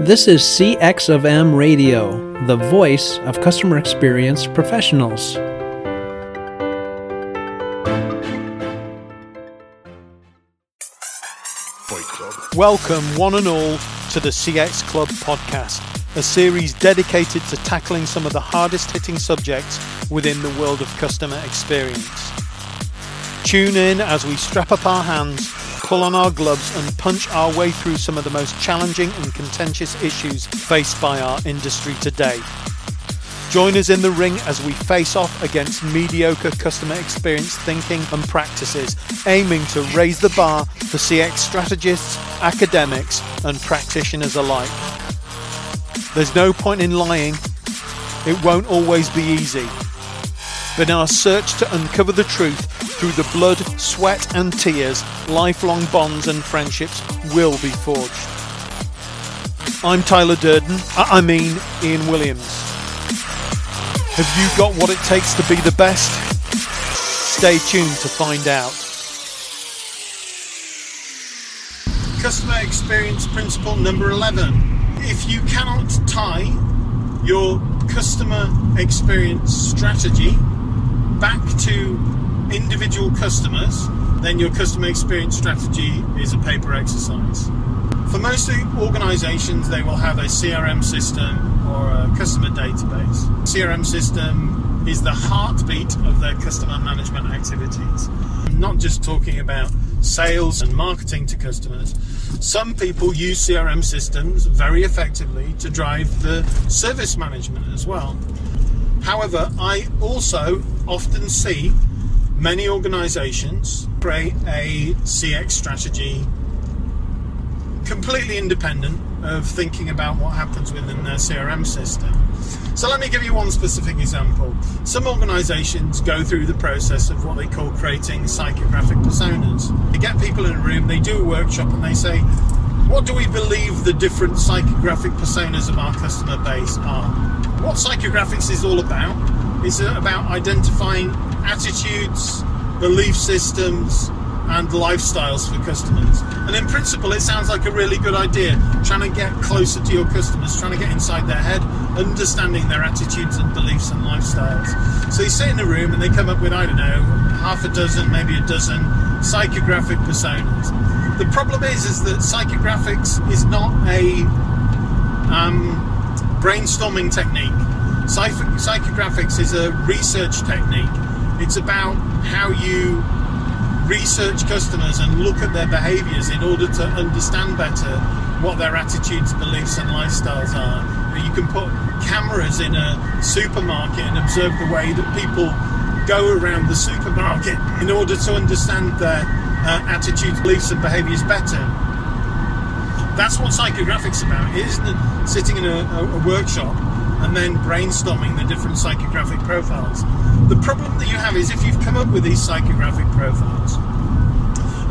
This is CX of M Radio, the voice of customer experience professionals. Welcome, one and all, to the CX Club podcast, a series dedicated to tackling some of the hardest hitting subjects within the world of customer experience. Tune in as we strap up our hands pull on our gloves and punch our way through some of the most challenging and contentious issues faced by our industry today. Join us in the ring as we face off against mediocre customer experience thinking and practices, aiming to raise the bar for CX strategists, academics, and practitioners alike. There's no point in lying, it won't always be easy. But in our search to uncover the truth, through the blood, sweat, and tears, lifelong bonds and friendships will be forged. I'm Tyler Durden, I mean Ian Williams. Have you got what it takes to be the best? Stay tuned to find out. Customer experience principle number 11. If you cannot tie your customer experience strategy back to individual customers, then your customer experience strategy is a paper exercise. For most organizations, they will have a CRM system or a customer database. CRM system is the heartbeat of their customer management activities. I'm not just talking about sales and marketing to customers. Some people use CRM systems very effectively to drive the service management as well. However, I also often see many organizations create a CX strategy completely independent of thinking about what happens within their CRM system. So let me give you one specific example. Some organizations go through the process of what they call creating psychographic personas. They get people in a room, they do a workshop, and they say, What do we believe the different psychographic personas of our customer base are? What psychographics is all about is about identifying attitudes, belief systems, and lifestyles for customers. And in principle, it sounds like a really good idea. Trying to get closer to your customers, trying to get inside their head, understanding their attitudes and beliefs and lifestyles. So you sit in a room and they come up with, I don't know, half a dozen, maybe a dozen psychographic personas. The problem is, is that psychographics is not a um, brainstorming technique. Psychographics is a research technique. It's about how you research customers and look at their behaviors in order to understand better what their attitudes, beliefs, and lifestyles are. You can put cameras in a supermarket and observe the way that people go around the supermarket in order to understand their uh, attitudes, beliefs, and behaviors better. That's what psychographics about, isn't? Sitting in a, a, a workshop and then brainstorming the different psychographic profiles. The problem that you have is if you've come up with these psychographic profiles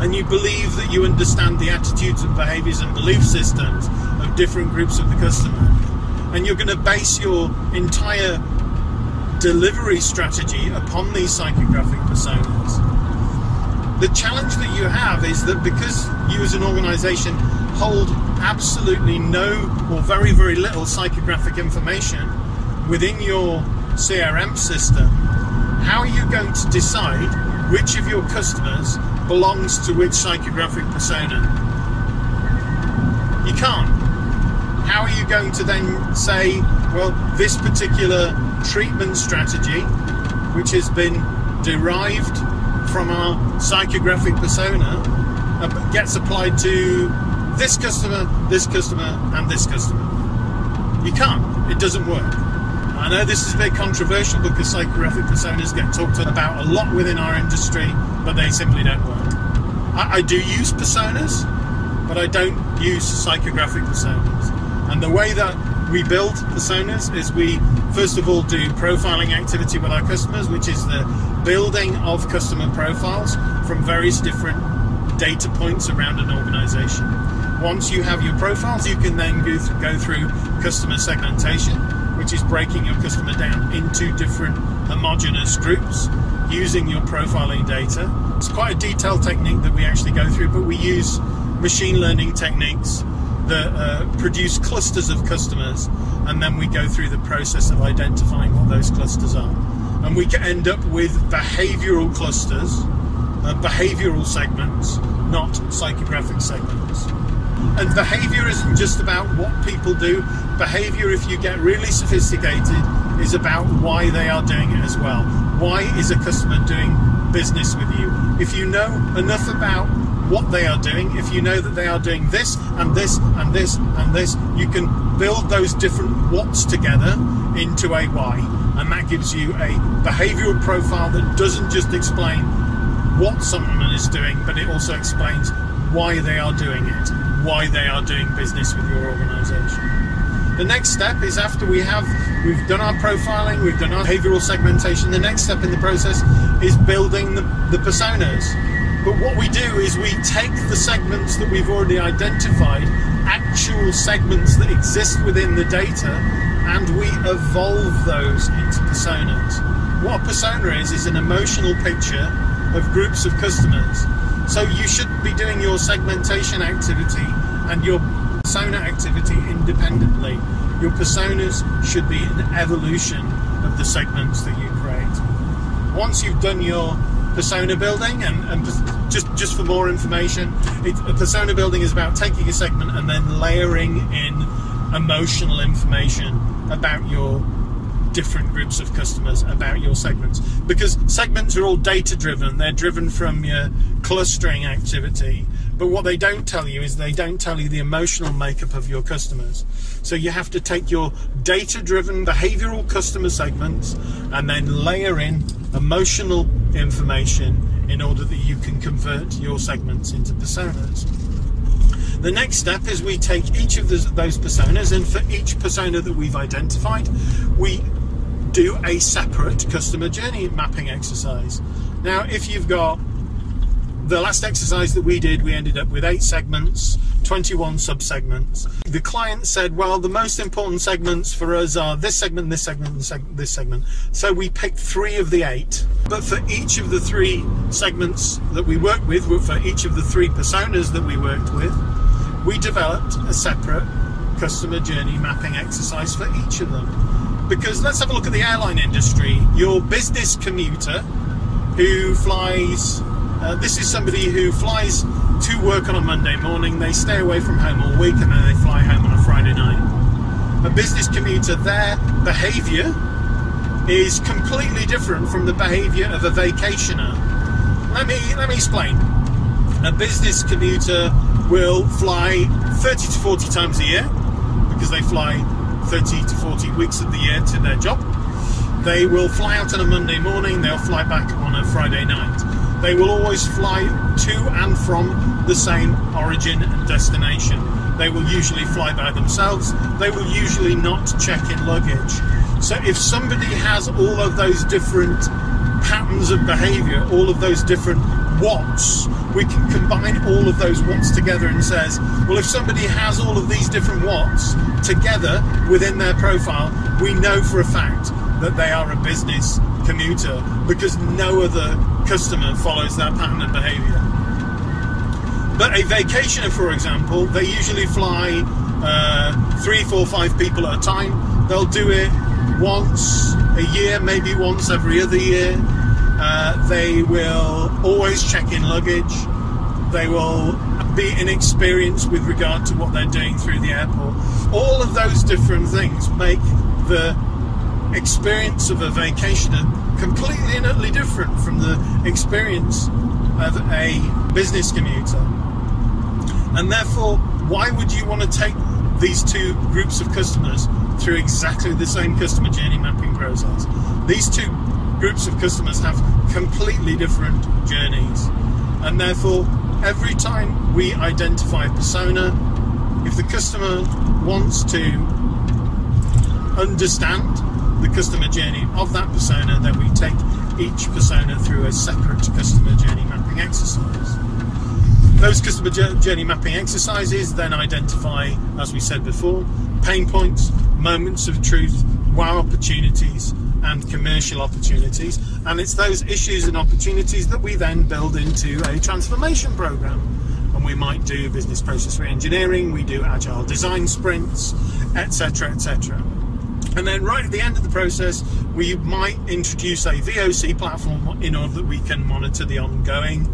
and you believe that you understand the attitudes and behaviors and belief systems of different groups of the customer, and you're going to base your entire delivery strategy upon these psychographic personas. The challenge that you have is that because you as an organization hold absolutely no or very, very little psychographic information within your CRM system, how are you going to decide which of your customers belongs to which psychographic persona? You can't. How are you going to then say, well, this particular treatment strategy, which has been derived from our psychographic persona, uh, gets applied to this customer, this customer, and this customer. You can't. It doesn't work. I know this is a bit controversial because psychographic personas get talked about a lot within our industry, but they simply don't work. I, I do use personas, but I don't use psychographic personas. And the way that we build personas is we first of all do profiling activity with our customers, which is the building of customer profiles from various different data points around an organization. Once you have your profiles, you can then go, th- go through customer segmentation, which is breaking your customer down into different homogenous groups using your profiling data. It's quite a detailed technique that we actually go through, but we use machine learning techniques that uh, produce clusters of customers, and then we go through the process of identifying what those clusters are. And we can end up with behavioral clusters, uh, behavioral segments, not psychographic segments. And behavior isn't just about what people do. Behavior, if you get really sophisticated, is about why they are doing it as well. Why is a customer doing business with you? If you know enough about what they are doing, if you know that they are doing this and this and this and this, you can build those different whats together into a why. And that gives you a behavioral profile that doesn't just explain what someone is doing, but it also explains why they are doing it, why they are doing business with your organization. The next step is after we have we've done our profiling, we've done our behavioral segmentation, the next step in the process is building the, the personas. But what we do is we take the segments that we've already identified, actual segments that exist within the data, and we evolve those into personas. What a persona is, is an emotional picture of groups of customers. So you should be doing your segmentation activity and your persona activity independently. Your personas should be an evolution of the segments that you create. Once you've done your persona building, and, and just just for more information, it, persona building is about taking a segment and then layering in emotional information about your different groups of customers about your segments. Because segments are all data driven they're driven from your clustering activity. But what they don't tell you is they don't tell you the emotional makeup of your customers. So you have to take your data driven behavioral customer segments and then layer in emotional information in order that you can convert your segments into personas. The next step is we take each of those personas, and for each persona that we've identified, we do a separate customer journey mapping exercise. Now, if you've got the last exercise that we did, we ended up with eight segments, 21 subsegments. The client said, well, the most important segments for us are this segment, this segment, and this segment. So we picked three of the eight. But for each of the three segments that we worked with, for each of the three personas that we worked with, we developed a separate customer journey mapping exercise for each of them. Because let's have a look at the airline industry. Your business commuter who flies, uh, this is somebody who flies to work on a Monday morning, they stay away from home all week, and then they fly home on a Friday night. A business commuter, their behaviour is completely different from the behaviour of a vacationer. Let me let me explain. A business commuter will fly 30 to 40 times a year because they fly 30 to 40 weeks of the year to their job. They will fly out on a Monday morning, they'll fly back on a Friday night. They will always fly to and from the same origin and destination. They will usually fly by themselves, they will usually not check in luggage. So if somebody has all of those different patterns of behavior, all of those different wants, we can combine all of those watts together and says, well, if somebody has all of these different watts together within their profile, we know for a fact that they are a business commuter because no other customer follows that pattern of behavior. But a vacationer, for example, they usually fly uh, three, four, five people at a time. They'll do it once a year, maybe once every other year. Uh, they will always check in luggage. They will be inexperienced with regard to what they're doing through the airport. All of those different things make the experience of a vacationer completely and utterly different from the experience of a business commuter. And therefore, why would you want to take these two groups of customers through exactly the same customer journey mapping process? These two groups of customers have completely different journeys. And therefore, every time we identify a persona, if the customer wants to understand the customer journey of that persona, then we take each persona through a separate customer journey mapping exercise. Those customer journey mapping exercises then identify, as we said before, pain points, moments of truth, wow opportunities, and commercial opportunities. And it's those issues and opportunities that we then build into a transformation program. and we might do business process re-engineering, we do agile design sprints, etc., etc. And then right at the end of the process, we might introduce a VOC platform in order that we can monitor the ongoing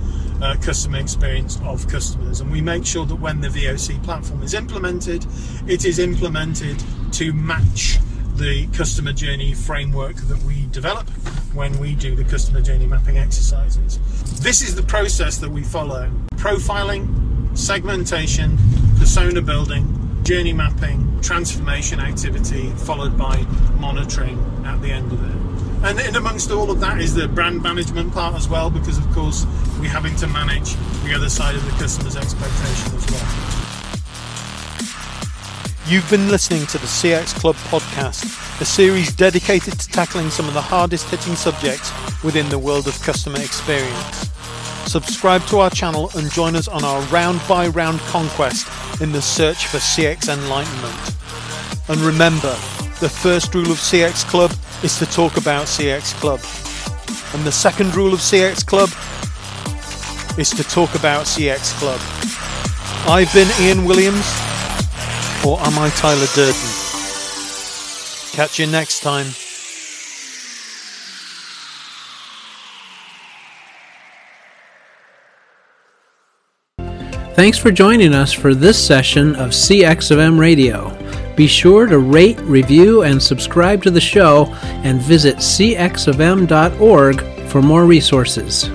uh, customer experience of customers. And we make sure that when the VOC platform is implemented, it is implemented to match the customer journey framework that we develop when we do the customer journey mapping exercises. This is the process that we follow profiling, segmentation, persona building, journey mapping, transformation activity, followed by monitoring at the end of it. And in amongst all of that is the brand management part as well, because of course we're having to manage the other side of the customer's expectation as well. You've been listening to the CX Club podcast, a series dedicated to tackling some of the hardest hitting subjects within the world of customer experience. Subscribe to our channel and join us on our round by round conquest in the search for CX enlightenment. And remember, the first rule of CX Club is to talk about CX Club. And the second rule of CX Club is to talk about CX Club. I've been Ian Williams or am I Tyler Durden? Catch you next time. Thanks for joining us for this session of CX of M Radio. Be sure to rate, review, and subscribe to the show and visit cxofm.org for more resources.